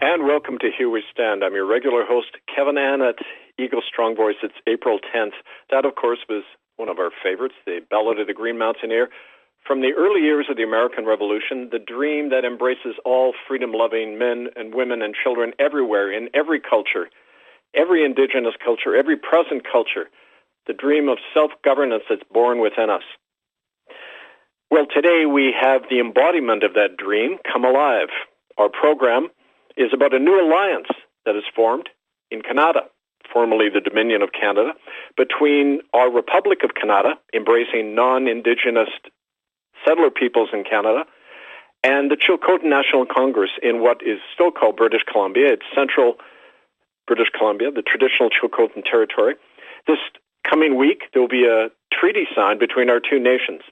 And welcome to Here We Stand. I'm your regular host, Kevin Annett Eagle Strong Voice. It's April 10th. That, of course, was one of our favorites, the Ballad of the Green Mountaineer. From the early years of the American Revolution, the dream that embraces all freedom-loving men and women and children everywhere, in every culture, every indigenous culture, every present culture, the dream of self-governance that's born within us. Well, today we have the embodiment of that dream come alive. Our program is about a new alliance that is formed in Canada, formerly the Dominion of Canada, between our Republic of Kanata, embracing non-Indigenous settler peoples in Canada, and the Chilcotin National Congress in what is still called British Columbia. It's central British Columbia, the traditional Chilcotin territory. This coming week, there will be a treaty signed between our two nations,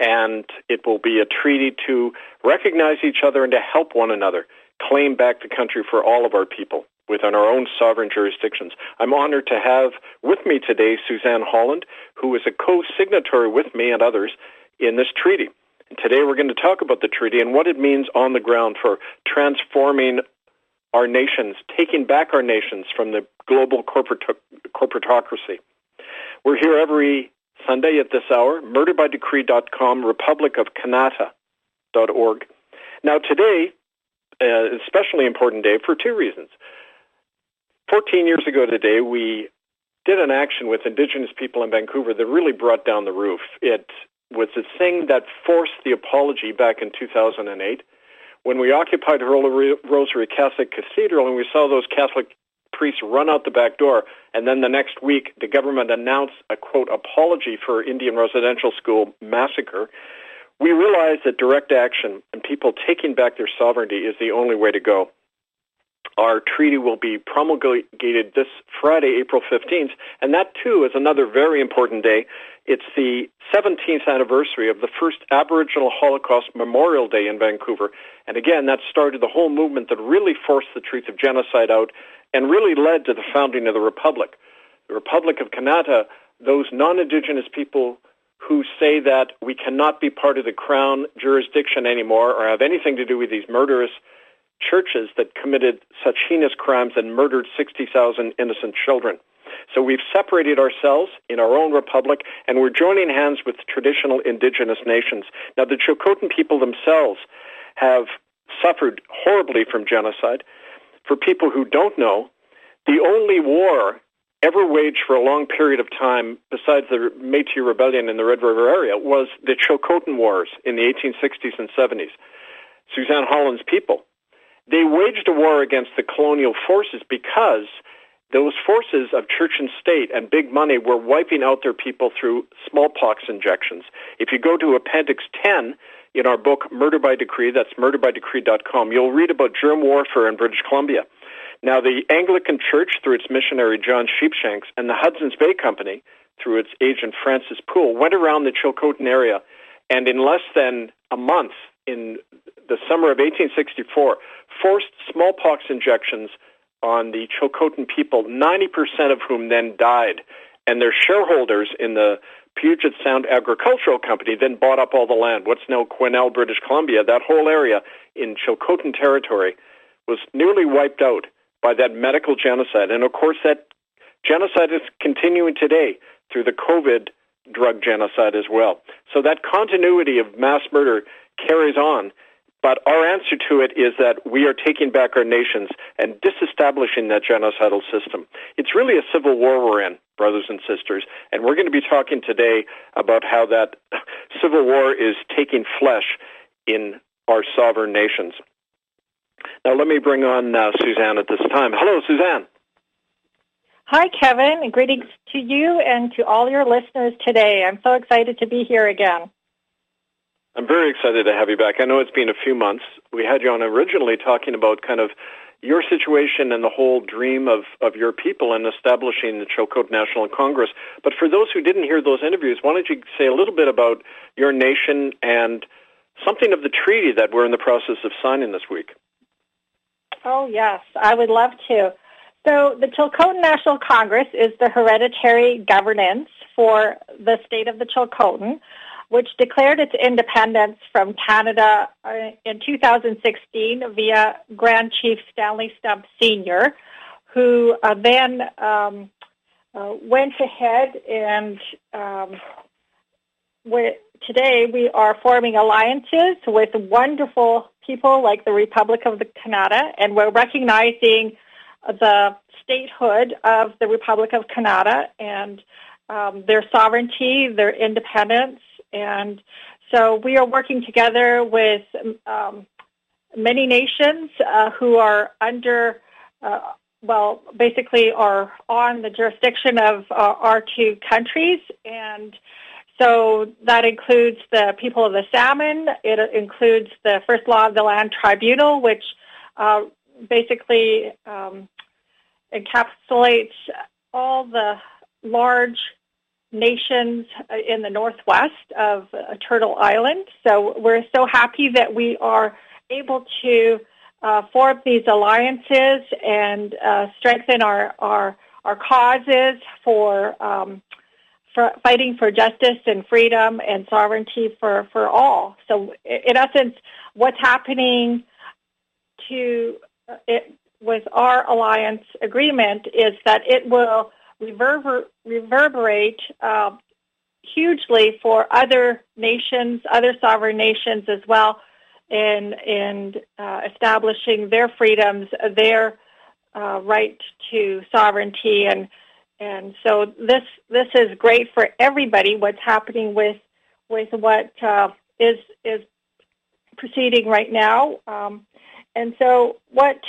and it will be a treaty to recognize each other and to help one another claim back the country for all of our people within our own sovereign jurisdictions. I'm honored to have with me today Suzanne Holland, who is a co-signatory with me and others in this treaty. And today we're going to talk about the treaty and what it means on the ground for transforming our nations, taking back our nations from the global corporate corporatocracy. We're here every Sunday at this hour, murderbydecree.com, republicofkanata.org. Now today, uh, especially important day for two reasons. 14 years ago today, we did an action with Indigenous people in Vancouver that really brought down the roof. It was the thing that forced the apology back in 2008 when we occupied Holy Rosary Catholic Cathedral and we saw those Catholic priests run out the back door. And then the next week, the government announced a quote apology for Indian residential school massacre. We realize that direct action and people taking back their sovereignty is the only way to go. Our treaty will be promulgated this Friday, April 15th, and that too is another very important day. It's the 17th anniversary of the first Aboriginal Holocaust Memorial Day in Vancouver. And again, that started the whole movement that really forced the truth of genocide out and really led to the founding of the Republic. The Republic of Kanata, those non-Indigenous people who say that we cannot be part of the Crown jurisdiction anymore or have anything to do with these murderous churches that committed such heinous crimes and murdered 60,000 innocent children. So we've separated ourselves in our own republic, and we're joining hands with traditional indigenous nations. Now, the Chilcotin people themselves have suffered horribly from genocide. For people who don't know, the only war ever waged for a long period of time, besides the Métis Rebellion in the Red River area, was the Chilcotin Wars in the 1860s and 70s. Suzanne Holland's people. They waged a war against the colonial forces because those forces of church and state and big money were wiping out their people through smallpox injections. If you go to Appendix 10 in our book, Murder by Decree, that's murderbydecree.com, you'll read about germ warfare in British Columbia. Now, the Anglican Church, through its missionary John Sheepshanks, and the Hudson's Bay Company, through its agent Francis Poole, went around the Chilcotin area, and in less than a month, in the summer of 1864, forced smallpox injections on the Chilcotin people, 90% of whom then died. And their shareholders in the Puget Sound Agricultural Company then bought up all the land. What's now Quesnel, British Columbia, that whole area in Chilcotin territory was nearly wiped out by that medical genocide. And of course, that genocide is continuing today through the COVID drug genocide as well. So that continuity of mass murder carries on. But our answer to it is that we are taking back our nations and disestablishing that genocidal system. It's really a civil war we're in, brothers and sisters, and we're going to be talking today about how that civil war is taking flesh in our sovereign nations. Now, let me bring on uh, Suzanne at this time. Hello, Suzanne. Hi, Kevin. Greetings to you and to all your listeners today. I'm so excited to be here again. I'm very excited to have you back. I know it's been a few months. We had you on originally talking about kind of your situation and the whole dream of, of your people in establishing the Chilcotin National Congress. But for those who didn't hear those interviews, why don't you say a little bit about your nation and something of the treaty that we're in the process of signing this week? Oh, yes, I would love to. So the Chilcotin National Congress is the hereditary governance for the state of the Chilcotin. which declared its independence from Canada uh, in 2016 via Grand Chief Stanley Stump Sr., who uh, then um, uh, went ahead and um, today we are forming alliances with wonderful people like the Republic of the Kanata, and we're recognizing the statehood of the Republic of Kanata and um, their sovereignty, their independence, and so we are working together with um, many nations uh, who are under, uh, well, basically are on the jurisdiction of uh, our two countries, and so that includes the people of the Salmon. It includes the First Law of the Land Tribunal, which uh, basically um, encapsulates all the large nations in the northwest of Turtle Island. So we're so happy that we are able to uh, form these alliances and uh, strengthen our, our, our causes for, um, for fighting for justice and freedom and sovereignty for, for all. So in essence, what's happening to uh, it, with our alliance agreement is that it will reverber- reverberate uh, hugely for other nations, other sovereign nations as well, in in uh, establishing their freedoms, their uh, right to sovereignty, and and so this this is great for everybody. What's happening with with what uh, is is proceeding right now, um, and so what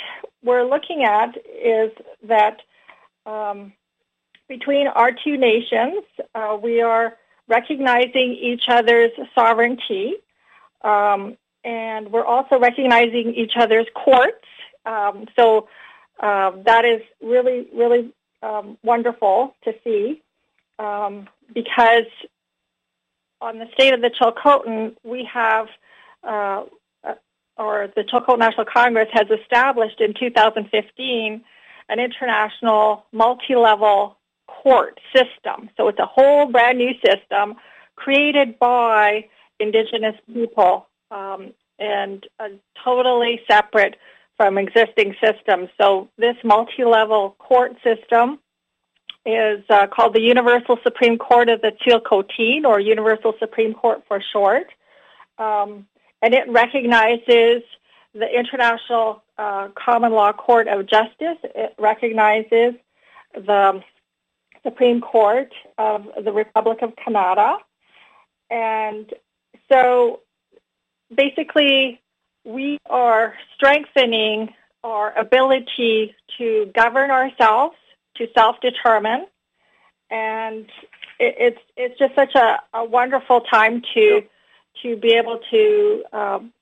we're looking at is that. Um, between our two nations. Uh, we are recognizing each other's sovereignty, um, and we're also recognizing each other's courts. Um, so um, that is really, really um, wonderful to see um, because on the state of the Chilcotin, we have, uh, uh, or the Chilcotin National Congress has established in 2015 an international multi-level court system. So it's a whole brand new system created by indigenous people um, and a totally separate from existing systems. So this multi-level court system is uh, called the Universal Supreme Court of the Chilcotin, or Universal Supreme Court for short. Um, and it recognizes the International uh, Common Law Court of Justice. It recognizes the Supreme Court of the Republic of Kanata. And so basically, we are strengthening our ability to govern ourselves, to self-determine, and it, it's it's just such a, a wonderful time to to be able to um,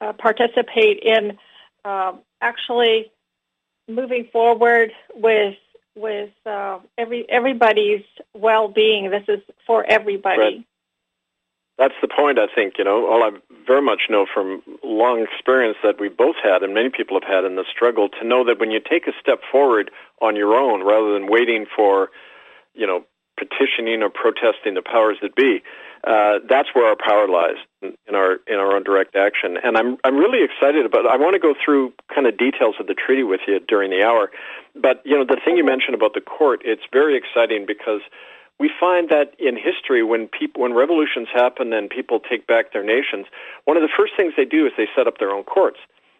uh, participate in uh, actually moving forward with with uh, every everybody's well-being. This is for everybody. Right. That's the point, I think. You know, all I very much know from long experience that we both had, and many people have had in the struggle, to know that when you take a step forward on your own, rather than waiting for, you know, petitioning or protesting the powers that be, uh, that's where our power lies in our in our own direct action. And I'm I'm really excited about. I want to go through kind of details of the treaty with you during the hour. But you know, the thing you mentioned about the court, it's very exciting because we find that in history, when people when revolutions happen and people take back their nations, one of the first things they do is they set up their own courts.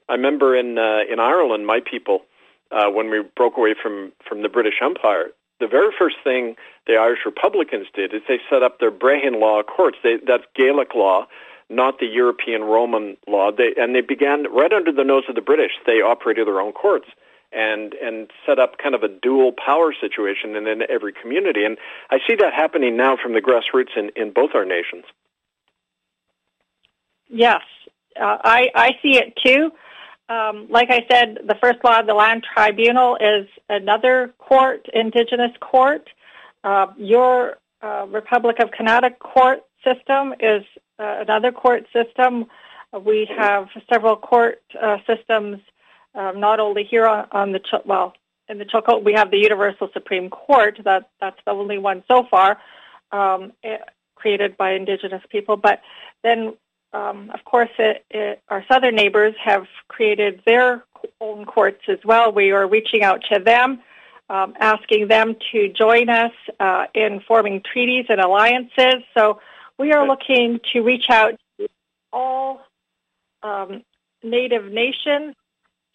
I remember in uh, in Ireland, my people, uh, when we broke away from from the British Empire, the very first thing the Irish Republicans did is they set up their Brehon law courts. They, that's Gaelic law, not the European Roman law. They, and they began right under the nose of the British. They operated their own courts and and set up kind of a dual power situation in, in every community. And I see that happening now from the grassroots in, in both our nations. Yes, uh, I, I see it too. Um, like I said, the first law of the land tribunal is another court, indigenous court. Uh, your uh, Republic of Kanata court system is uh, another court system. We have several court uh, systems, um, not only here on, on the well in the Chilcotin, we have the Universal Supreme Court. That that's the only one so far. Um, it, created by Indigenous people. But then, um, of course, it, it, our southern neighbors have created their own courts as well. We are reaching out to them, um, asking them to join us uh, in forming treaties and alliances. So we are looking to reach out to all um, Native nations,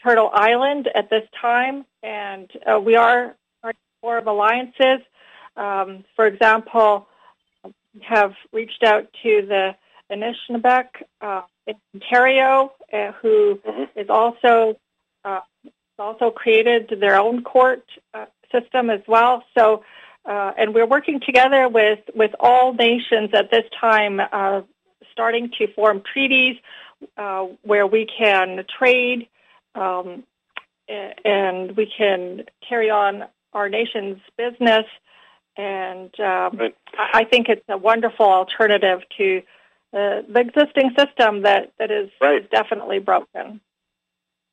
Turtle Island at this time, and uh, we are of alliances. Um, for example, have reached out to the Anishinaabeg uh, in Ontario, uh, who mm-hmm. is also uh, also created their own court uh, system as well. So, uh, and we're working together with with all nations at this time, uh, starting to form treaties where we can trade. Um, and we can carry on our nation's business. And um, right. I think it's a wonderful alternative to uh, the existing system that, that is, right. is definitely broken.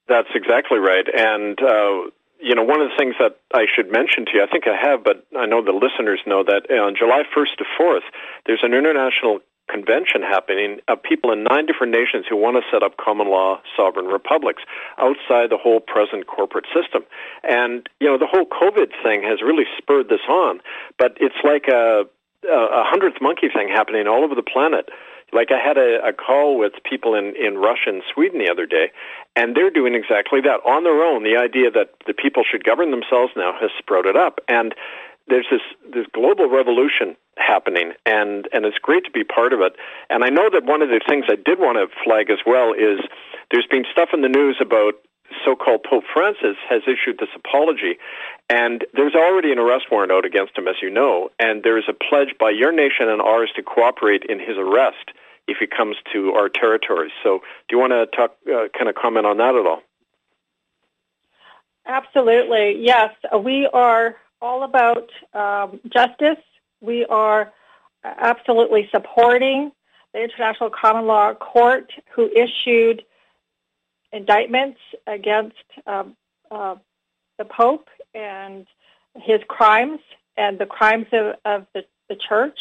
That's exactly right. And, uh, you know, one of the things that I should mention to you, I think I have, but I know the listeners know that on July 1st to 4th, there's an international convention happening of people in nine different nations who want to set up common law sovereign republics outside the whole present corporate system. And, you know, the whole COVID thing has really spurred this on, but it's like a, a hundredth monkey thing happening all over the planet. Like I had a, a call with people in, in Russia and Sweden the other day, and they're doing exactly that on their own. The idea that the people should govern themselves now has sprouted up. And there's this this global revolution happening and and it's great to be part of it. And i know that one of the things i did want to flag as well is there's been stuff in the news about so-called pope francis has issued this apology and there's already an arrest warrant out against him as you know and there's a pledge by your nation and ours to cooperate in his arrest if he comes to our territories. So do you want to talk uh, kind of comment on that at all? Absolutely yes. We are all about um, justice. We are absolutely supporting the International Common Law Court, who issued indictments against um, uh, the Pope and his crimes and the crimes of, of the, the, Church.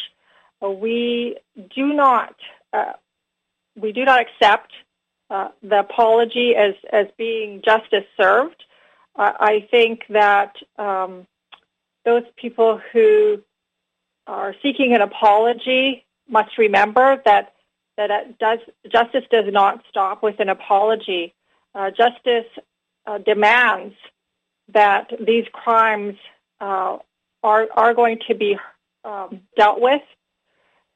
Uh, we do not uh, we do not accept uh, the apology as as being justice served. I think that um, those people who are seeking an apology must remember that that does, justice does not stop with an apology. Uh, justice uh, demands that these crimes uh, are are going to be um, dealt with.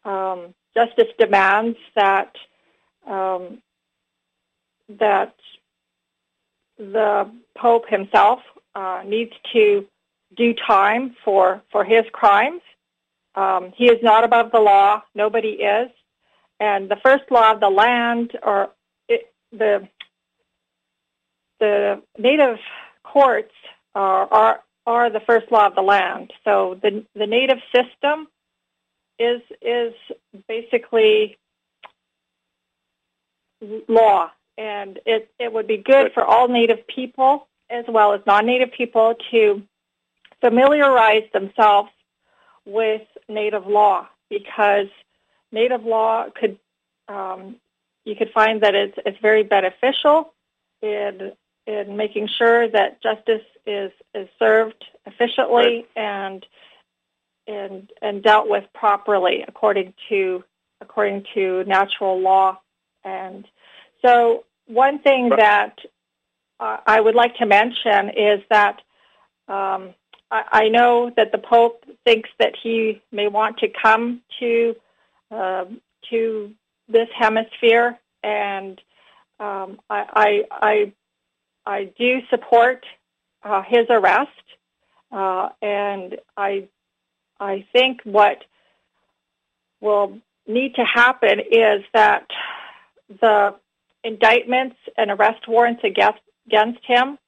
Um, justice demands that um, that the Pope himself uh, needs to due time for, for his crimes. Um, he is not above the law. Nobody is. And the first law of the land, or it, the the native courts are, are are the first law of the land. So the the native system is is basically law, and it it would be good for all native people as well as non-native people to familiarize themselves with Native law because Native law could um, you could find that it's it's very beneficial in in making sure that justice is is served efficiently and and and dealt with properly according to according to natural law. And so one thing that uh, I would like to mention is that um, I, know that the Pope thinks that he may want to come to uh, to this hemisphere, and um, I, I, I do support uh, his arrest, uh, and I I think what will need to happen is that the indictments and arrest warrants against against him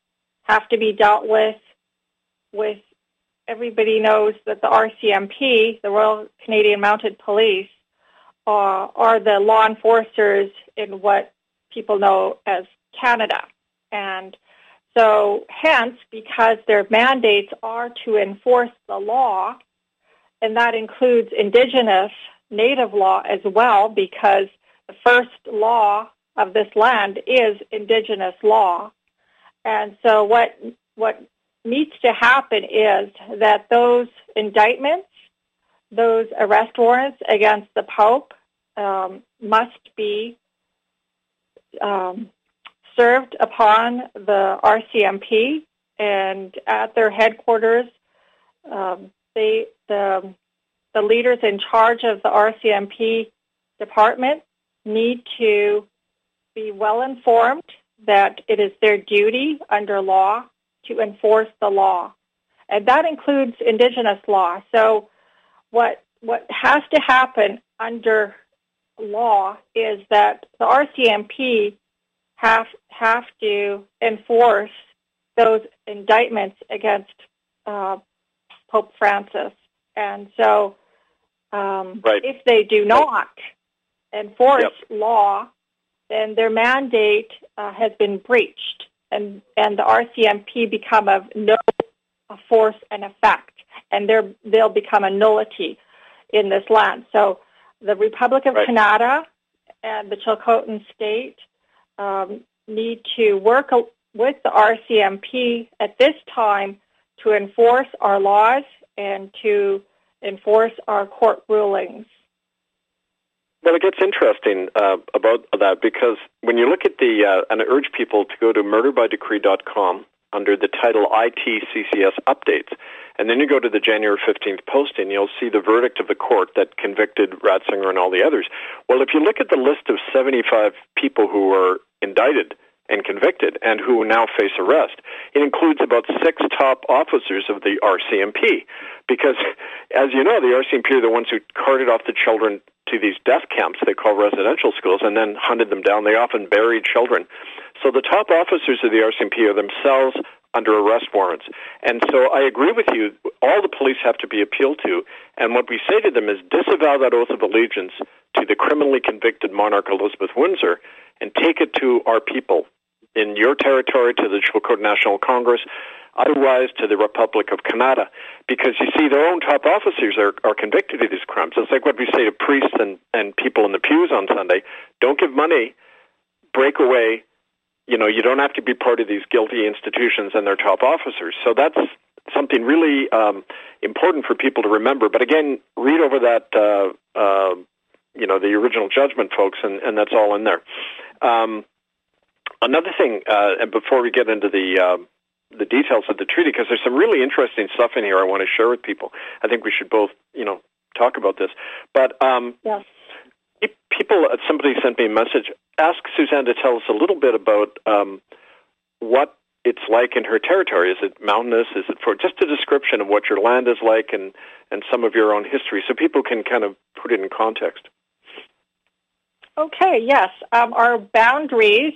have to be dealt with with everybody knows that the RCMP, the Royal Canadian Mounted Police, uh, are the law enforcers in what people know as Canada. And so, hence, because their mandates are to enforce the law, and that includes Indigenous native law as well because the first law of this land is indigenous law. And so what what needs to happen is that those indictments, those arrest warrants against the Pope um, must be um, served upon the RCMP and at their headquarters, um, they the the leaders in charge of the RCMP department need to be well informed that it is their duty under law to enforce the law. And that includes indigenous law. So what what has to happen under law is that the RCMP have have to enforce those indictments against uh, Pope Francis. And so um, right. if they do not enforce yep. law, then their mandate uh, has been breached, and and the RCMP become of no force and effect, and they'll become a nullity in this land. So the Republic of right. Kanata and the Chilcotin State um, need to work with the RCMP at this time to enforce our laws and to enforce our court rulings. Well, it gets interesting uh, about that because when you look at the, uh, and I urge people to go to murderbydecree.com under the title ITCCS Updates, and then you go to the January 15th posting, you'll see the verdict of the court that convicted Ratzinger and all the others. Well, if you look at the list of 75 people who were indicted, and convicted and who now face arrest. It includes about six top officers of the RCMP because, as you know, the RCMP are the ones who carted off the children to these death camps they call residential schools and then hunted them down. They often buried children. So the top officers of the RCMP are themselves under arrest warrants. And so I agree with you. All the police have to be appealed to. And what we say to them is disavow that oath of allegiance to the criminally convicted monarch Elizabeth Windsor and take it to our people in your territory to the Chilcotin National Congress, otherwise to the Republic of Kanata. Because you see, their own top officers are, are convicted of these crimes. It's like what we say to priests and, and people in the pews on Sunday don't give money, break away. You know, you don't have to be part of these guilty institutions and their top officers. So that's something really um, important for people to remember. But again, read over that, uh, uh, you know, the original judgment, folks, and, and that's all in there. Um, Another thing, uh, and before we get into the uh, the details of the treaty, because there's some really interesting stuff in here I want to share with people. I think we should both, you know, talk about this. But um, yeah. people, uh, somebody sent me a message. Ask Suzanne to tell us a little bit about um, what it's like in her territory. Is it mountainous? Is it for just a description of what your land is like and and some of your own history, so people can kind of put it in context. Okay. Yes. Um, our boundaries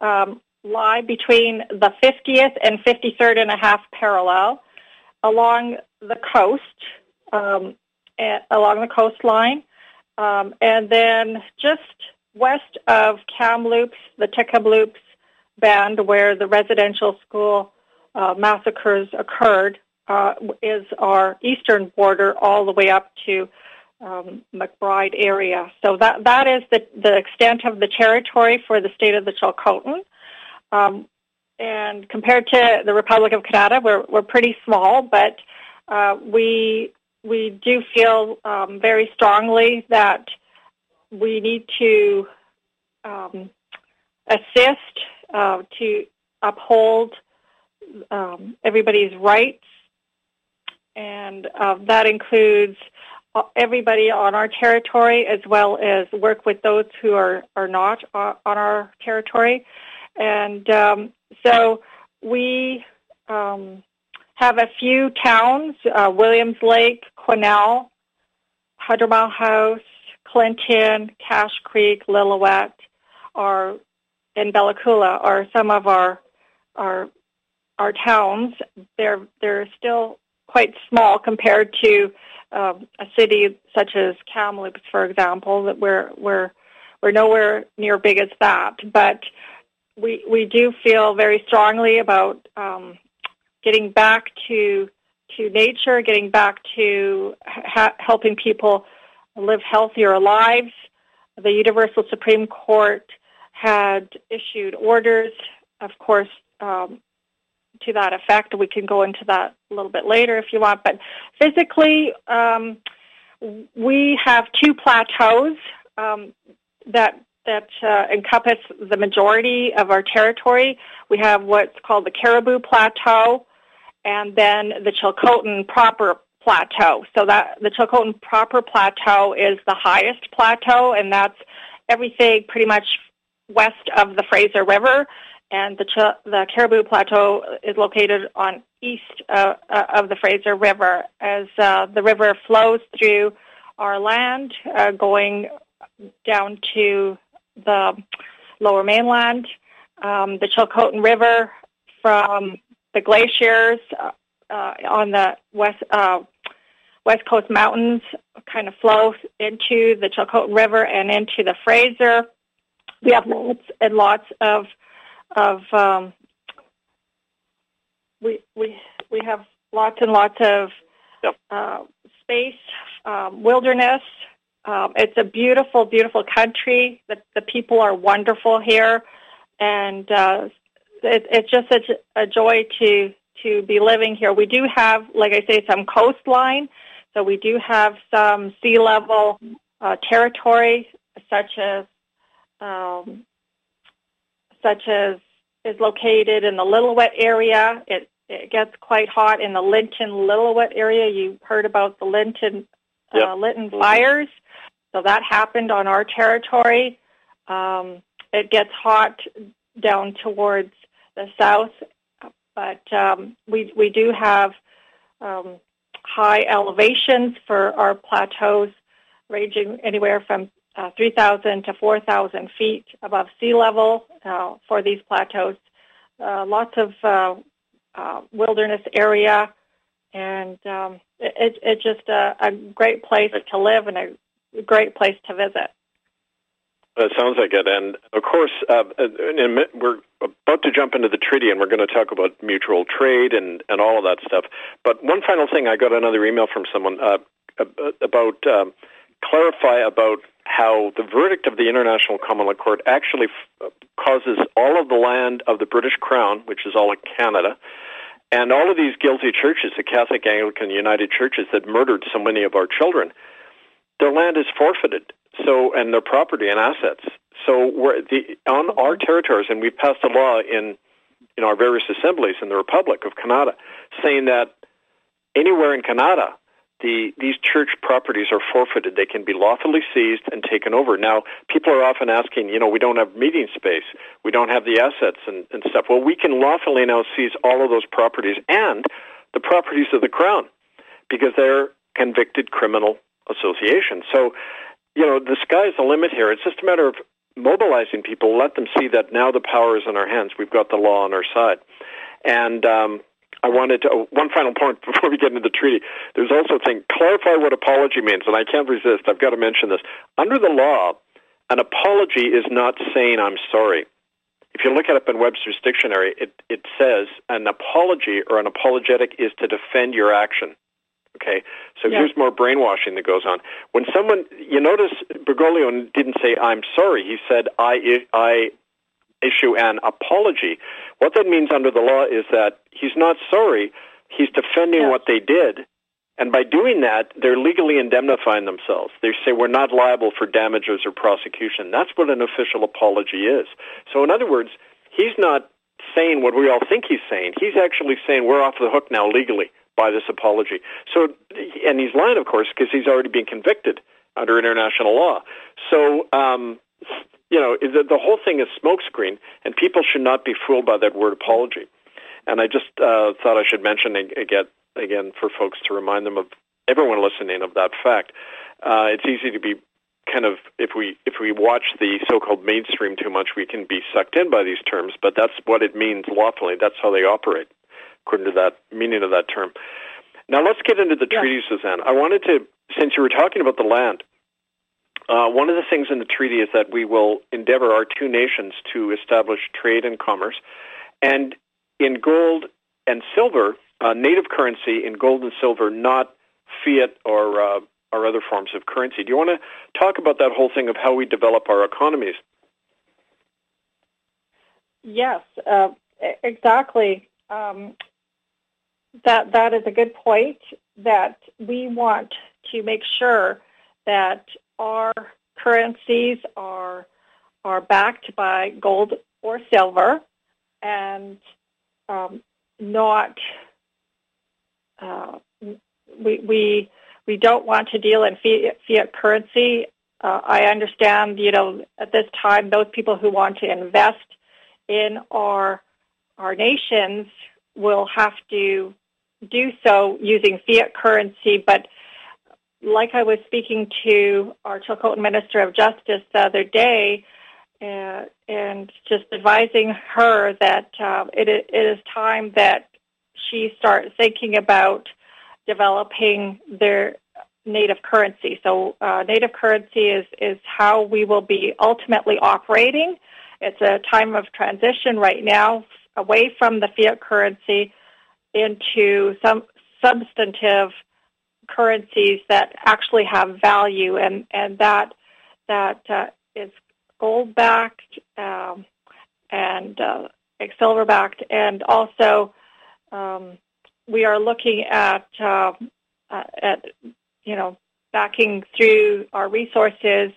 um, lie between the 50th and 53rd and a half parallel along the coast, um, along the coastline, um, and then just west of Kamloops, the Kamloops band, where the residential school uh, massacres occurred, uh, is our eastern border all the way up to um, McBride area. So that that is the the extent of the territory for the state of the Chilcotin. Um, and compared to the Republic of Kanata, we're we're pretty small, but uh, we we do feel um, very strongly that we need to um, assist uh, to uphold um, everybody's rights, and uh, that includes everybody on our territory as well as work with those who are, are not on our territory. And um, so we um, have a few towns, uh, Williams Lake, Quesnel, Hundred Mile House, Clinton, Cache Creek, Lillooet, are, Bella Coola are some of our our our towns. They're they're still quite small compared to um, a city such as Kamloops, for example, that we're we're we're nowhere near big as that, but we we do feel very strongly about um, getting back to to nature, getting back to ha- helping people live healthier lives. The Universal Supreme Court had issued orders, of course, um, to that effect. We can go into that a little bit later if you want. But physically, um, we have two plateaus um, that that uh, encompass the majority of our territory. We have what's called the Cariboo Plateau, and then the Chilcotin proper plateau. So that the Chilcotin proper plateau is the highest plateau, and that's everything pretty much west of the Fraser River and the, Ch- the Cariboo Plateau is located on east uh, uh, of the Fraser River. As uh, the river flows through our land, uh, going down to the lower mainland, um, the Chilcotin River from the glaciers uh, uh, on the west west coast mountains kind of flows into the Chilcotin River and into the Fraser. We have lots and lots of of um, we we we have lots and lots of uh, space, um, wilderness. Um, it's a beautiful, beautiful country. The the people are wonderful here, and uh, it, it's just such a joy to to be living here. We do have, like I say, some coastline, so we do have some sea level uh, territory, such as um, such as is located in the Lillooet area. It, it gets quite hot in the Lytton Lillooet area. You heard about the Uh, yep. Lytton mm-hmm. fires, so that happened on our territory. Um, it gets hot down towards the south, but um, we we do have um, high elevations for our plateaus, ranging anywhere from uh, 3,000 to 4,000 feet above sea level uh, for these plateaus. Uh, lots of uh, uh, wilderness area, and um, it, it's just a, a, great place to live and a great place to visit. It sounds like it, and of course, uh, we're about to jump into the treaty, and we're going to talk about mutual trade and, and all of that stuff. But one final thing, I got another email from someone about um, clarify about how the verdict of the International Common Law Court actually f- causes all of the land of the British Crown, which is all of Canada, and all of these guilty churches, the Catholic, Anglican, United Churches that murdered so many of our children, their land is forfeited. So, and their property and assets. So, we're the, on our territories, and we've passed a law in in our various assemblies in the Republic of Kanata, saying that anywhere in Canada the, these church properties are forfeited. They can be lawfully seized and taken over. Now, people are often asking, you know, we don't have meeting space, we don't have the assets and, and stuff. Well, we can lawfully now seize all of those properties and the properties of the Crown because they're convicted criminal associations. So, you know, the sky's the limit here. It's just a matter of mobilizing people, let them see that now the power is in our hands. We've got the law on our side. And um, I wanted to, oh, one final point before we get into the treaty. There's also a thing, clarify what apology means, and I can't resist. I've got to mention this. Under the law, an apology is not saying I'm sorry. If you look it up in Webster's dictionary, it, it says an apology or an apologetic is to defend your action. Okay, so yeah. here's more brainwashing that goes on. When someone, you notice Bergoglio didn't say I'm sorry. He said I I issue an apology. What that means under the law is that he's not sorry, he's defending yes. what they did. And by doing that, they're legally indemnifying themselves. They say we're not liable for damages or prosecution. That's what an official apology is. So, in other words, he's not saying what we all think he's saying. He's actually saying we're off the hook now legally by this apology. So, and he's lying, of course, because he's already been convicted under international law. So, um, you know, the, the whole thing is smokescreen, and people should not be fooled by that word apology. And I just uh, thought I should mention again, again for folks to remind them of everyone listening of that fact. Uh, it's easy to be kind of if we if we watch the so-called mainstream too much, we can be sucked in by these terms. But that's what it means lawfully. That's how they operate, according to that meaning of that term. Now let's get into the yeah. treaty, Suzanne. I wanted to, since you were talking about the land, uh, one of the things in the treaty is that we will endeavor our two nations to establish trade and commerce. And in gold and silver, uh, native currency in gold and silver, not fiat or uh, our other forms of currency. Do you want to talk about that whole thing of how we develop our economies? Yes, uh, exactly. Um, that that is a good point. That we want to make sure that our currencies are are backed by gold or silver, and um, not uh, we we we don't want to deal in fiat, fiat currency. Uh, I understand, you know, at this time, those people who want to invest in our our nations will have to do so using fiat currency. But like I was speaking to our Chilcotin Minister of Justice the other day, uh, and just advising her that uh, it, it is time that she start thinking about developing their native currency. So uh, native currency is, is how we will be ultimately operating. It's a time of transition right now away from the fiat currency into some substantive currencies that actually have value, and and that that uh, is gold backed um, and uh, silver backed, and also um, we are looking at uh, at you know backing through our resources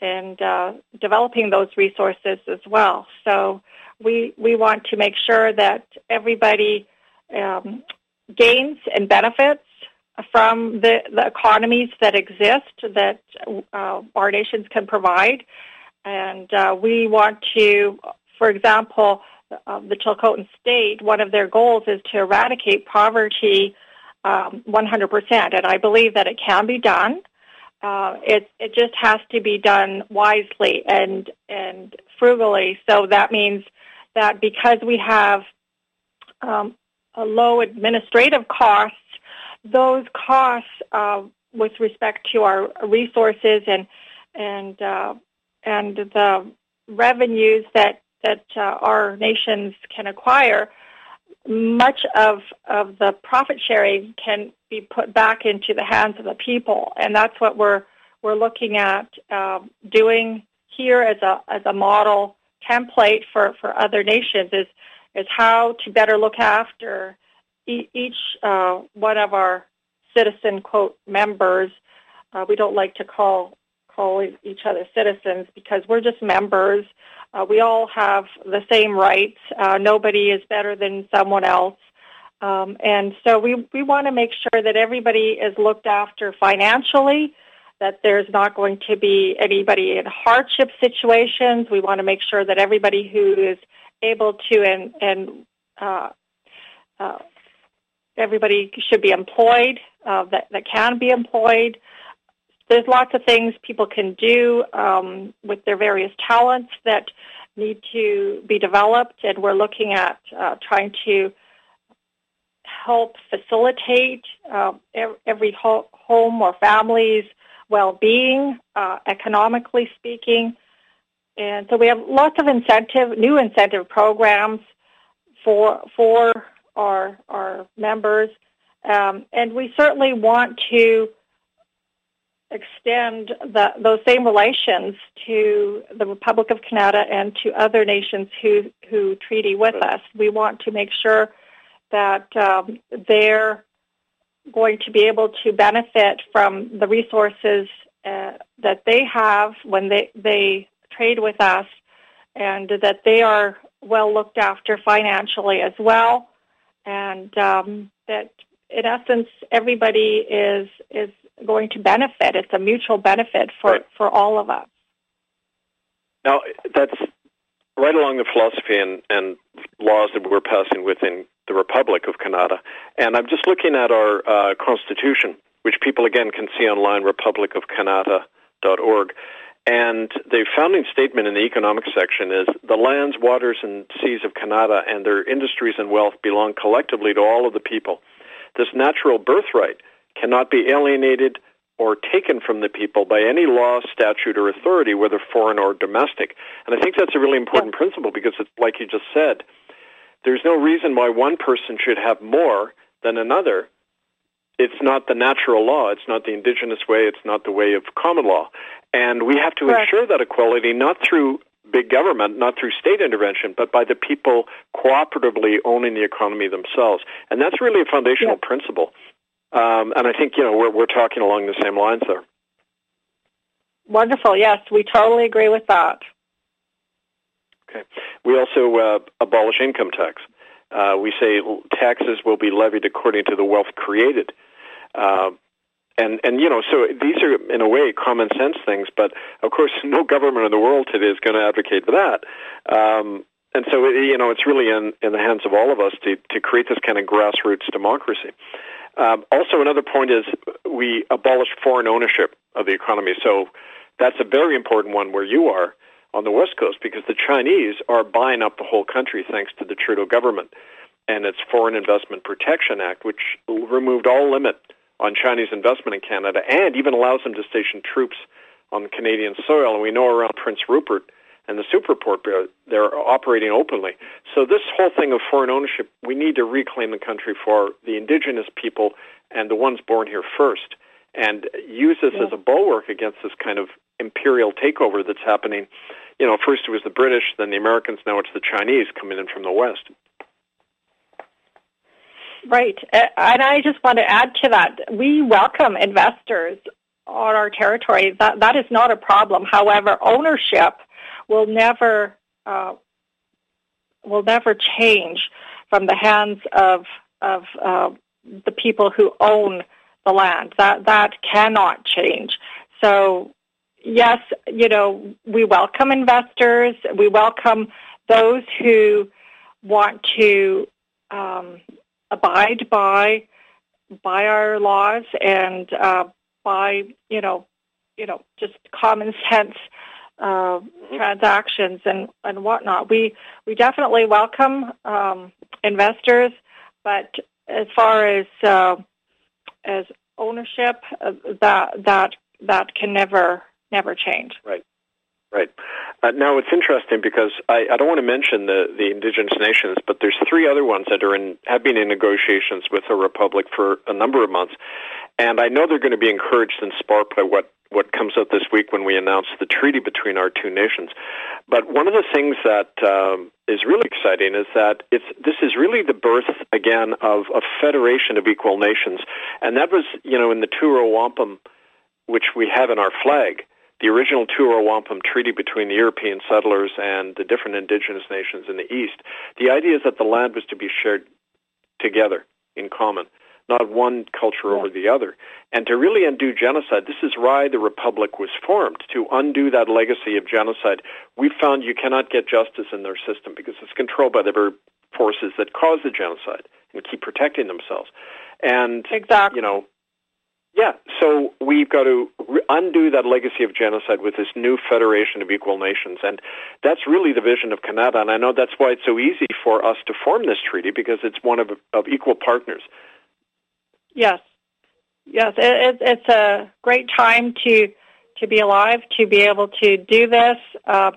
and uh, developing those resources as well. So we we want to make sure that everybody um, gains and benefits from the, the economies that exist that uh, our nations can provide. And uh, we want to, for example, uh, the Chilcotin State, one of their goals is to eradicate poverty um, 100%. And I believe that it can be done. Uh, it it just has to be done wisely and and frugally. So that means that because we have um, a low administrative costs, those costs uh, with respect to our resources and and uh, and the revenues that that uh, our nations can acquire, much of of the profit sharing can be put back into the hands of the people, and that's what we're we're looking at uh, doing here as a as a model template for for other nations is is how to better look after each uh, one of our citizen quote members. Uh, we don't like to call call each other citizens because we're just members. Uh, we all have the same rights. Uh, nobody is better than someone else. Um, and so we, we want to make sure that everybody is looked after financially, that there's not going to be anybody in hardship situations. We want to make sure that everybody who is able to and, and uh, uh, everybody should be employed, uh, that, that can be employed there's lots of things people can do um, with their various talents that need to be developed, and we're looking at uh, trying to help facilitate uh, every ho- home or family's well-being, uh, economically speaking. And so we have lots of incentive, new incentive programs for for our our members, um, and we certainly want to extend the, those same relations to the Republic of Kanata and to other nations who, who treaty with us. We want to make sure that um, they're going to be able to benefit from the resources uh, that they have when they, they trade with us and that they are well looked after financially as well and um, that in essence everybody is is going to benefit. It's a mutual benefit for, right. for all of us. Now, that's right along the philosophy and, and laws that we're passing within the Republic of Kanata. And I'm just looking at our uh, Constitution, which people again can see online, republicofkanata.org. And the founding statement in the economic section is the lands, waters, and seas of Canada and their industries and wealth belong collectively to all of the people. This natural birthright cannot be alienated or taken from the people by any law, statute, or authority, whether foreign or domestic. And I think that's a really important yeah. principle because it's like you just said, there's no reason why one person should have more than another it's not the natural law. It's not the indigenous way. It's not the way of common law. And we have to Correct. ensure that equality not through big government, not through state intervention, but by the people cooperatively owning the economy themselves. And that's really a foundational Yeah. principle. Um, and I think you know we're we're talking along the same lines there. Wonderful. Yes, we totally agree with that. Okay. We also uh, abolish income tax. Uh, we say taxes will be levied according to the wealth created. Uh, and, and, you know, so these are, in a way, common sense things, but of course, no government in the world today is going to advocate for that. Um, and so, you know, it's really in, in the hands of all of us to, to create this kind of grassroots democracy. Um, also, another point is we abolish foreign ownership of the economy. So that's a very important one where you are on the West Coast because the Chinese are buying up the whole country thanks to the Trudeau government and its Foreign Investment Protection Act, which removed all limit on Chinese investment in Canada and even allows them to station troops on Canadian soil. And we know around Prince Rupert and the Superport, they're- operating openly. So this whole thing of foreign ownership, we need to reclaim the country for the indigenous people and the ones born here first and use this Yeah. as a bulwark against this kind of imperial takeover that's happening. You know, first it was the British, then the Americans, now it's the Chinese coming in from the West. Right. Uh, And I just want to add to that. We welcome investors on our territory. That that is not a problem. However, ownership will never uh, will never change from the hands of of uh, the people who own the land. That that cannot change. So yes, you know, we welcome investors. We welcome those who want to um, abide by by our laws and uh, by you know you know just common sense uh, transactions and and whatnot. We we definitely welcome um, investors, but as far as uh, as ownership, uh, that that that can never never change. Right. Uh, now it's interesting because I, I don't want to mention the, the indigenous nations, but there's three other ones that are in have been in negotiations with the republic for a number of months, and I know they're going to be encouraged and sparked by what what comes out this week when we announce the treaty between our two nations. But one of the things that um, is really exciting is that it's this is really the birth again of a federation of equal nations, and that was you know in the Two Row Wampum, which we have in our flag the original Two Row Wampum Treaty between the European settlers and the different indigenous nations in the East, the idea is that the land was to be shared together in common, not one culture over the other. And to really undo genocide, this is why the Republic was formed, to undo that legacy of genocide. We found you cannot get justice in their system because it's controlled by the very forces that caused the genocide and keep protecting themselves. And, Exactly. you know, yeah, so we've got to undo that legacy of genocide with this new federation of equal nations, and that's really the vision of Canada. And I know that's why it's so easy for us to form this treaty because it's one of of equal partners. Yes, yes, it, it, it's a great time to to be alive, to be able to do this um,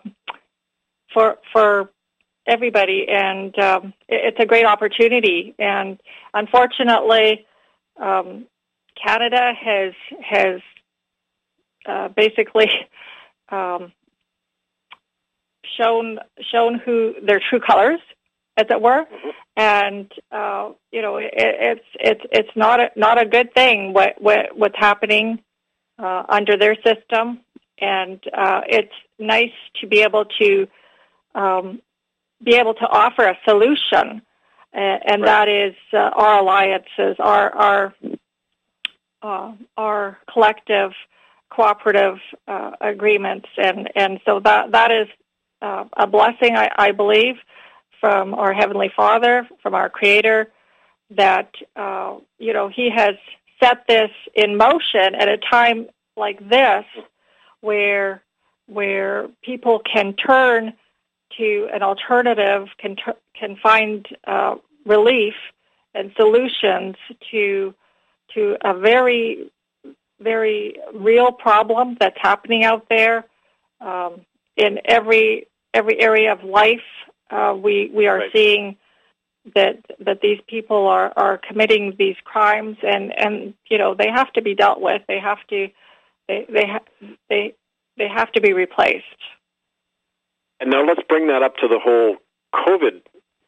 for for everybody, and um, it, it's a great opportunity. And unfortunately, um, Canada has has uh, basically um, shown shown who their true colors, as it were, and uh, you know it, it's it's it's not a not a good thing what, what what's happening uh, under their system, and uh, it's nice to be able to um, be able to offer a solution, uh, and Right. that is uh, our alliances, our our uh, our collective cooperative uh, agreements, and and so that that is uh, a blessing, I, I believe, from our heavenly Father, from our Creator, that uh, you know He has set this in motion at a time like this, where where people can turn to an alternative, can can find uh, relief and solutions to to a very very real problem that's happening out there um, in every every area of life. Uh, we we are Right. seeing that that these people are are committing these crimes and and you know they have to be dealt with they have to they they ha- they they have to be replaced and now let's bring that up to the whole covid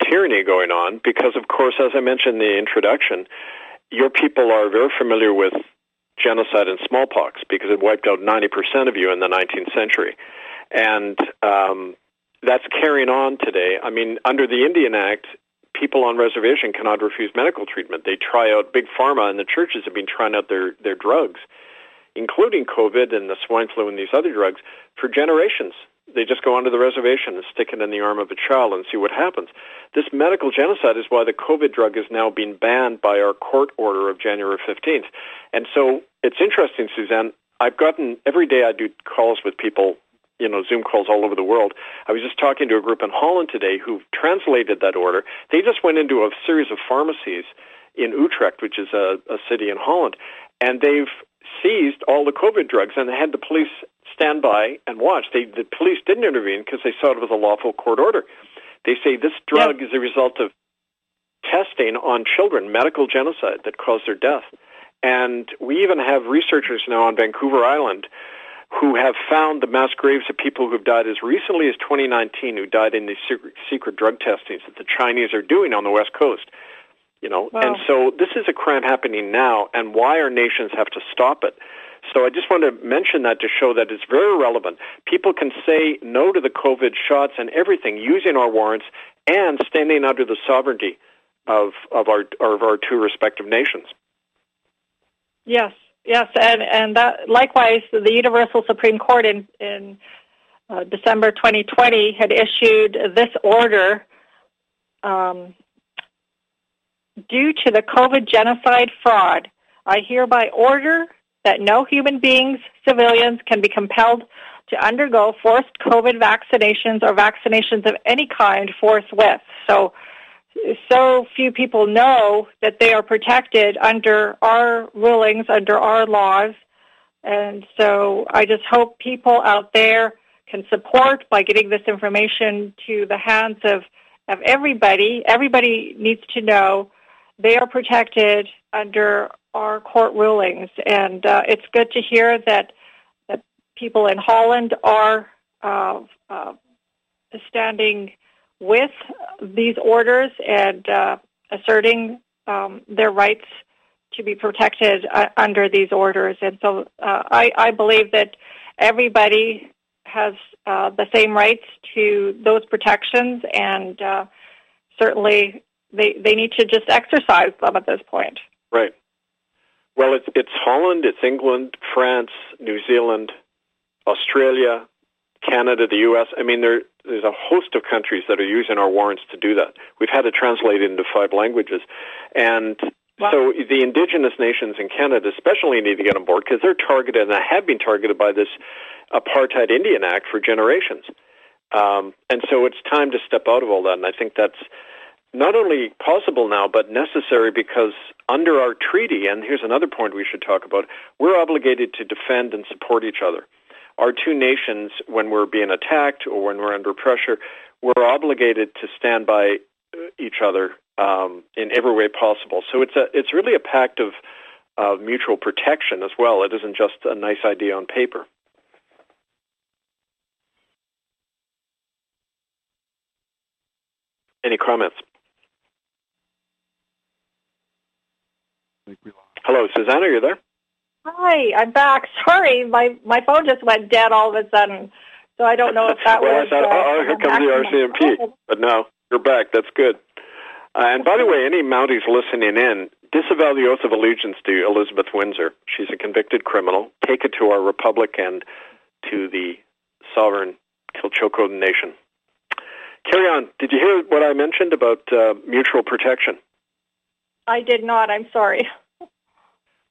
tyranny going on because of course as i mentioned in the introduction your people are very familiar with genocide and smallpox because it wiped out 90% of you in the 19th century and um, that's carrying on today. I mean, under the Indian Act, people on reservation cannot refuse medical treatment. They try out big pharma, and the churches have been trying out their their drugs, including COVID and the swine flu and these other drugs, for generations. They just go onto the reservation and stick it in the arm of a child and see what happens. This medical genocide is why the COVID drug is now being banned by our court order of January 15th. And so it's interesting, Suzanne. I've gotten every day I do calls with people you know Zoom calls all over the world. I was just talking to a group in Holland today who translated that order. They just went into a series of pharmacies in Utrecht, which is a, a city in Holland, and they've seized all the COVID drugs, and they had the police stand by and watch. They, the police didn't intervene because they saw it was a lawful court order. They say this drug is a result of testing on children, medical genocide that caused their death. And we even have researchers now on Vancouver Island who have found the mass graves of people who have died as recently as 2019 who died in these secret, secret drug testings that the Chinese are doing on the West Coast. You know, wow. and so this is a crime happening now, and why our nations have to stop it. So I just want to mention that to show that it's very relevant. People can say no to the COVID shots and everything using our warrants and standing under the sovereignty of, of, our, of our two respective nations. Yes, Yes, and and that likewise, the Universal Supreme Court in in uh, December 2020 had issued this order um, due to the COVID genocide fraud. I hereby order that no human beings, civilians, can be compelled to undergo forced COVID vaccinations or vaccinations of any kind forthwith. So so few people know that they are protected under our rulings, under our laws. And so I just hope people out there can support by getting this information to the hands of, of everybody. Everybody needs to know they are protected under our court rulings. And uh, it's good to hear that, that people in Holland are uh, uh, standing with these orders and uh, asserting um, their rights to be protected uh, under these orders. And so uh, I, I, believe that everybody has the same rights to those protections, and certainly they, they need to just exercise them at this point. Right. Well, it's, it's Holland, it's England, France, New Zealand, Australia, Canada, the U.S. I mean, there, there's a host of countries that are using our warrants to do that. We've had to translate it into five languages. And wow. so the indigenous nations in Canada especially need to get on board because they're targeted and have been targeted by this Apartheid Indian Act for generations. Um, and so it's time to step out of all that. And I think that's not only possible now, but necessary because under our treaty, and here's another point we should talk about, we're obligated to defend and support each other our two nations, when we're being attacked or when we're under pressure, we're obligated to stand by uh, each other um, in every way possible. So it's a it's really a pact of uh, mutual protection as well. It isn't just a nice idea on paper. Any comments? Hello, Susanna, are you there? Hi, I'm back. Sorry, my my phone just went dead all of a sudden, so I don't know if that well, was. I thought, uh, oh, here comes the RCMP. But no, you're back. That's good. Uh, and by the way, any Mounties listening in, disavow the oath of allegiance to Elizabeth Windsor. She's a convicted criminal. Take it to our republic and to the sovereign Chilcotin nation. Carry on. Did you hear what I mentioned about uh, mutual protection? I did not. I'm sorry.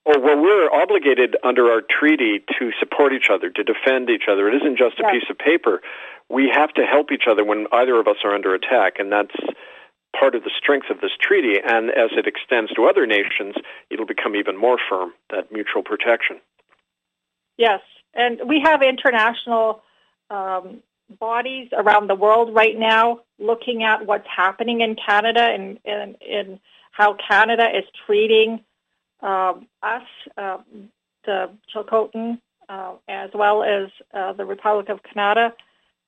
Oh, well, we're obligated under our treaty to support each other, to defend each other. It isn't just a piece of paper. We have to help each other when either of us are under attack, and that's part of the strength of this treaty. And as it extends to other nations, it'll become even more firm, that mutual protection. Yes, and we have international um, bodies around the world right now looking at what's happening in Canada and, and, and how Canada is treating um, us, uh, the Chilcotin, uh, as well as uh, the Republic of Kanata.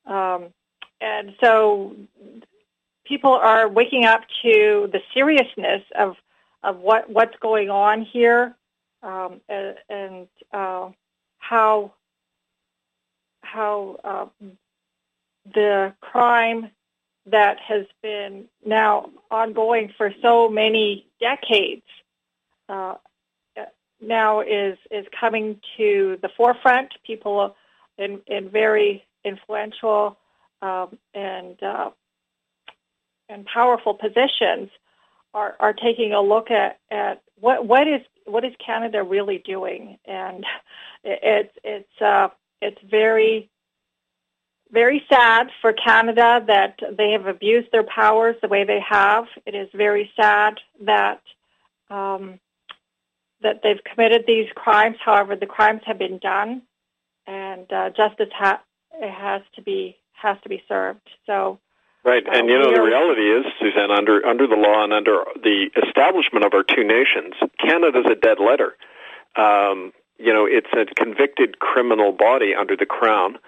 Um, and so people are waking up to the seriousness of, of what, what's going on here um, and, and uh, how, how uh, the crime that has been now ongoing for so many decades uh, now is is coming to the forefront. People in in very influential um, and uh, and powerful positions are are taking a look at at what what is what is Canada really doing, and it's it's uh, it's very very sad for Canada that they have abused their powers the way they have. It is very sad that um, that they've committed these crimes. However, the crimes have been done, and uh, justice ha- has to be has to be served. So. Right, uh, and you know the reality is, Suzanne, under under the law and under the establishment of our two nations, Canada's a dead letter. Um, you know, it's a convicted criminal body under the Crown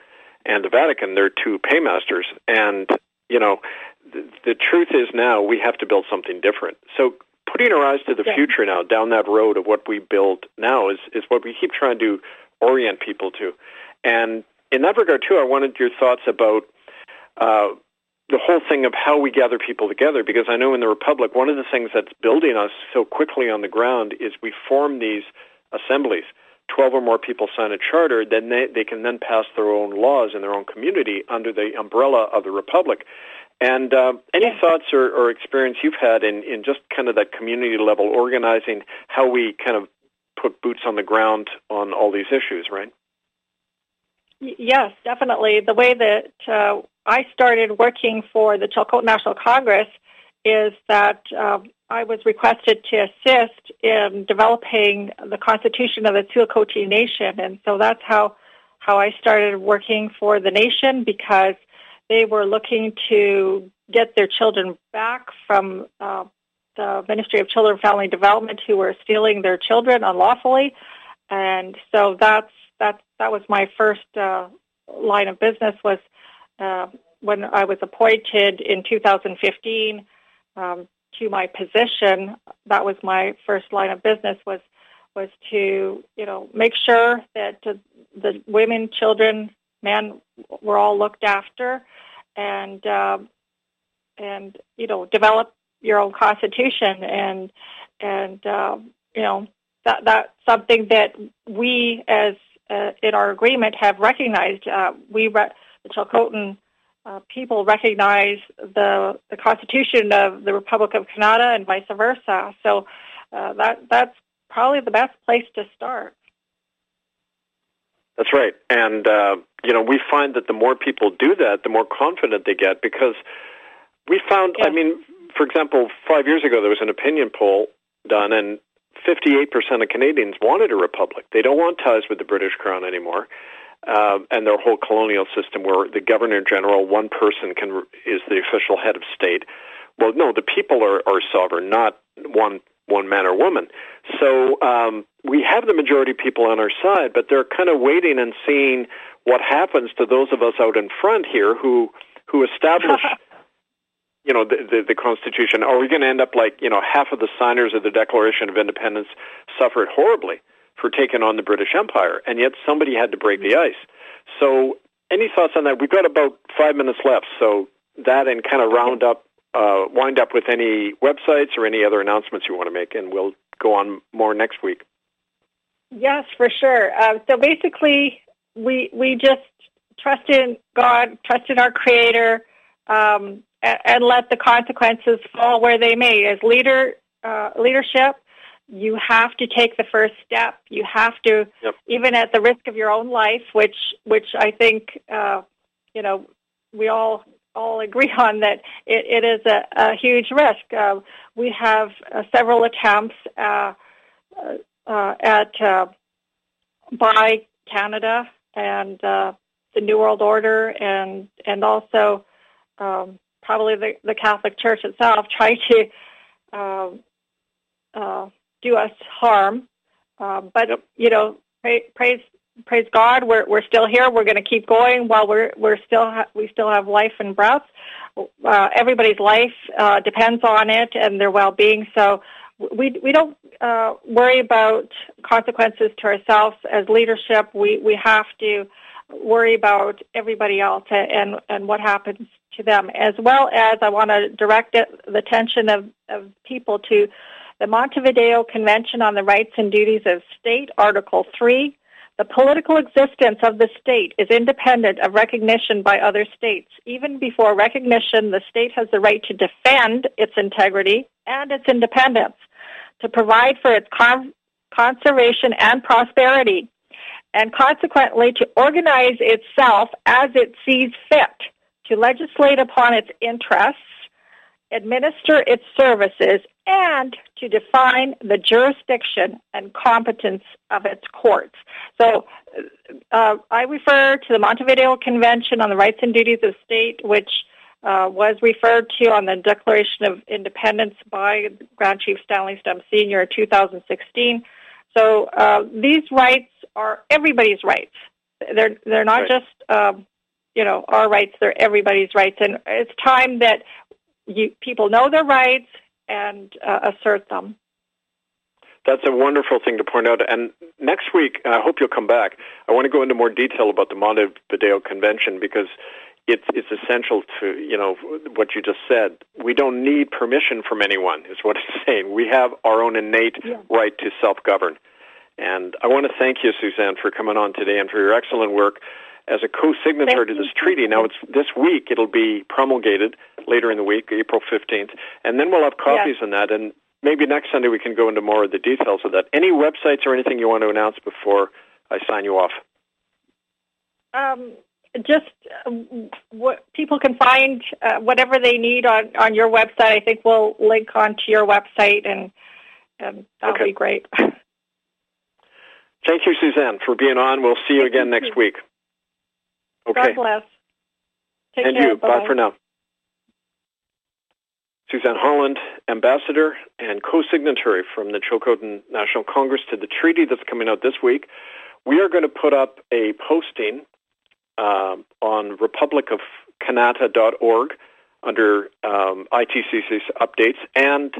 and the Vatican, they're two paymasters. And, you know, the, the truth is now we have to build something different. So putting our eyes to the yeah. future now, down that road of what we build now, is, is what we keep trying to orient people to. And in that regard, too, I wanted your thoughts about uh, the whole thing of how we gather people together, because I know in the Republic, one of the things that's building us so quickly on the ground is we form these assemblies. 12 or more people sign a charter, then they, they can then pass their own laws in their own community under the umbrella of the republic. And uh, any thoughts or, or experience you've had in, in just kind of that community level organizing, how we kind of put boots on the ground on all these issues, right? Yes, definitely. The way that uh, I started working for the Chilcotin National Congress is that uh, I was requested to assist in developing the constitution of the Chilcotin Nation, and so that's how how I started working for the nation because they were looking to get their children back from uh, the Ministry of Children and Family Development, who were stealing their children unlawfully, and so that's that that was my first uh, line of business was uh, when I was appointed in 2015. Um, to my position, that was my first line of business was was to you know make sure that the women, children, men were all looked after, and um, and you know develop your own constitution and and um, you know that that's something that we as uh, in our agreement have recognized. Uh, we re- the Chilcotin uh, people recognize the the Constitution of the Republic of Kanata and vice versa. So uh, that that's probably the best place to start. That's right, and uh, you know we find that the more people do that, the more confident they get because we found. I mean, for example, five years ago there was an opinion poll done, and 58% of Canadians wanted a republic. They don't want ties with the British Crown anymore uh, and their whole colonial system, where the governor general, one person can is the official head of state. Well, no, the people are, are sovereign, not one one man or woman. So um, we have the majority people on our side, but they're kind of waiting and seeing what happens to those of us out in front here who who establish. you know the, the, the Constitution. Are we going to end up like you know half of the signers of the Declaration of Independence suffered horribly? For taking on the British Empire, and yet somebody had to break the ice. So, any thoughts on that? We've got about five minutes left, so that and kind of round up, uh, wind up with any websites or any other announcements you want to make, and we'll go on more next week. Yes, for sure. Uh, so basically, we we just trust in God, trust in our Creator, um, and, and, let the consequences fall where they may. As leader uh, leadership, you have to take the first step. You have to, yep. even at the risk of your own life, which which I think uh, you know we all all agree on that it, it is a, a huge risk. Uh, we have uh, several attempts uh, uh, at uh, by Canada and the the New World Order and and also um, probably the, the Catholic Church itself try to uh, uh, do us harm. Uh, but you know, pray, praise praise God, we're we're still here. We're going to keep going while we're we're still ha- we still have life and breath. Uh, everybody's life uh, depends on it and their well being. So we we don't uh, worry about consequences to ourselves as leadership. We we have to worry about everybody else and and what happens to them, as well as I want to direct the attention of, of people to the Montevideo Convention on the Rights and Duties of State, Article 3. The political existence of the state is independent of recognition by other states. Even before recognition, the state has the right to defend its integrity and its independence, to provide for its con- conservation and prosperity, and consequently to organize itself as it sees fit, to legislate upon its interests, administer its services, and to define the jurisdiction and competence of its courts. So uh, I refer to the Montevideo Convention on the Rights and Duties of State, which uh, was referred to on the Declaration of Independence by Grand Chief Stanley Stump Sr. in 2016. So uh, these rights are everybody's rights. They're they're not right. just um, you know our rights; they're everybody's rights, and it's time that you, people know their rights and uh, assert them. That's a wonderful thing to point out. And next week, and I hope you'll come back. I want to go into more detail about the Montevideo Convention because it's it's essential to you know what you just said. We don't need permission from anyone, is what it's saying. We have our own innate yeah. right to self govern. And I want to thank you, Suzanne, for coming on today and for your excellent work as a co-signatory to this treaty. Now it's this week; it'll be promulgated later in the week, April fifteenth, and then we'll have copies yes. on that. And maybe next Sunday we can go into more of the details of that. Any websites or anything you want to announce before I sign you off? Um, just uh, what people can find uh, whatever they need on on your website. I think we'll link onto your website, and, and that'll okay. be great. Thank you, Suzanne, for being on. We'll see you again next week. Okay. God bless. Take and care. you. Bye. Bye for now. Suzanne Holland, ambassador and co-signatory from the Chilcotin National Congress to the treaty that's coming out this week. We are going to put up a posting um, on republicofkanata.org under um, ITCCS updates and,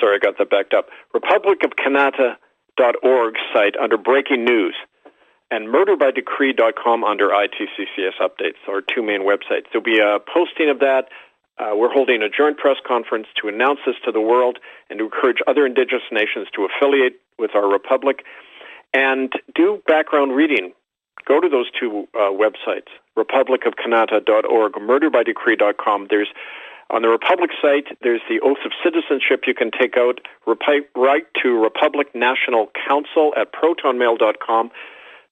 sorry, I got that backed up, republicofkanata.org site under breaking news and murderbydecree.com under ITCCS updates, our two main websites. There'll be a posting of that. Uh, we're holding a joint press conference to announce this to the world and to encourage other Indigenous nations to affiliate with our republic and do background reading. Go to those two uh, websites, republicofkanata.org, murderbydecree.com. There's on the Republic site, there's the oath of citizenship you can take out. Write to Republic National Council at protonmail.com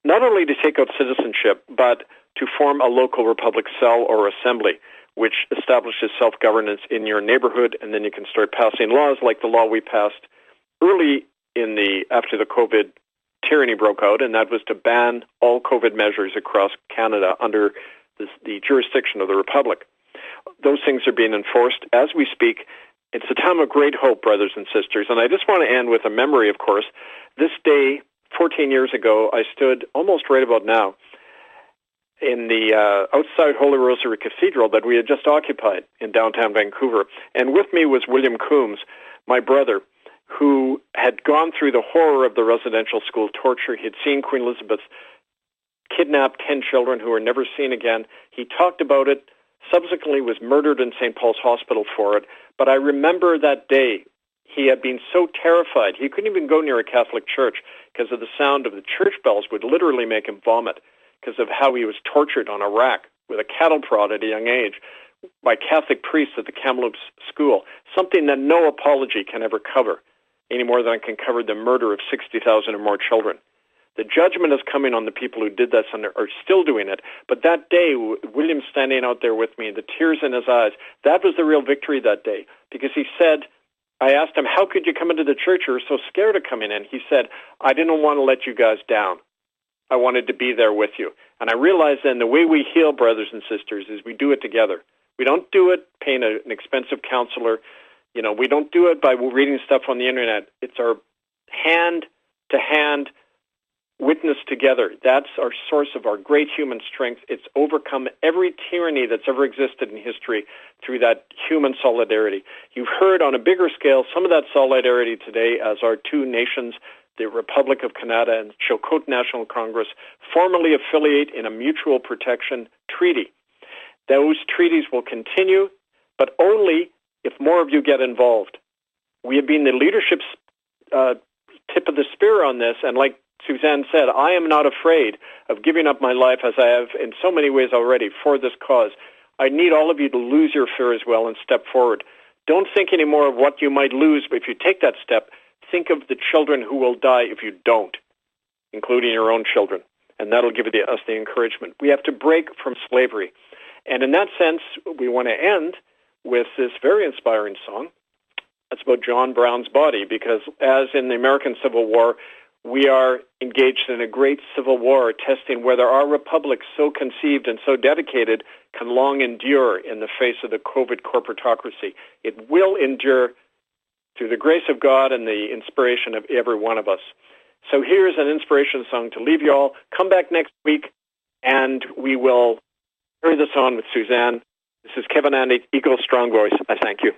not only to take out citizenship, but to form a local republic cell or assembly, which establishes self governance in your neighborhood, and then you can start passing laws like the law we passed early in the after the COVID tyranny broke out, and that was to ban all COVID measures across Canada under this, the jurisdiction of the republic. Those things are being enforced as we speak. It's a time of great hope, brothers and sisters, and I just want to end with a memory, of course. This day 14 years ago, I stood almost right about now in the uh, outside Holy Rosary Cathedral that we had just occupied in downtown Vancouver. And with me was William Combes, my brother, who had gone through the horror of the residential school torture. He had seen Queen Elizabeth kidnap 10 children who were never seen again. He talked about it, subsequently was murdered in St. Paul's Hospital for it. But I remember that day he had been so terrified he couldn't even go near a Catholic church because of the sound of the church bells would literally make him vomit because of how he was tortured on a rack with a cattle prod at a young age by Catholic priests at the Kamloops school, something that no apology can ever cover any more than can cover the murder of 60,000 or more children. The judgment is coming on the people who did this and are still doing it. But that day, William standing out there with me, the tears in his eyes, that was the real victory that day because he said, I asked him, How could you come into the church? You were so scared of coming in. He said, I didn't want to let you guys down. I wanted to be there with you. And I realized then the way we heal brothers and sisters is we do it together. We don't do it paying a, an expensive counselor. You know, we don't do it by reading stuff on the internet. It's our hand to hand witness together. That's our source of our great human strength. It's overcome every tyranny that's ever existed in history through that human solidarity. You've heard on a bigger scale some of that solidarity today as our two nations, the Republic of Kanata and Chilcotin National Congress, formally affiliate in a mutual protection treaty. Those treaties will continue, but only if more of you get involved. We have been the leadership uh, tip of the spear on this, and like Suzanne said, I am not afraid of giving up my life as I have in so many ways already for this cause. I need all of you to lose your fear as well and step forward. Don't think anymore of what you might lose, if you take that step, think of the children who will die if you don't, including your own children. And that'll give us the encouragement. We have to break from slavery. And in that sense, we want to end with this very inspiring song. It's about John Brown's body because, as in the American Civil War, we are engaged in a great civil war, testing whether our republic, so conceived and so dedicated, can long endure in the face of the COVID corporatocracy. It will endure through the grace of God and the inspiration of every one of us. So here's an inspiration song to leave you all. Come back next week, and we will carry this on with Suzanne. This is Kevin Annett, Eagle Strong Voice. I thank you.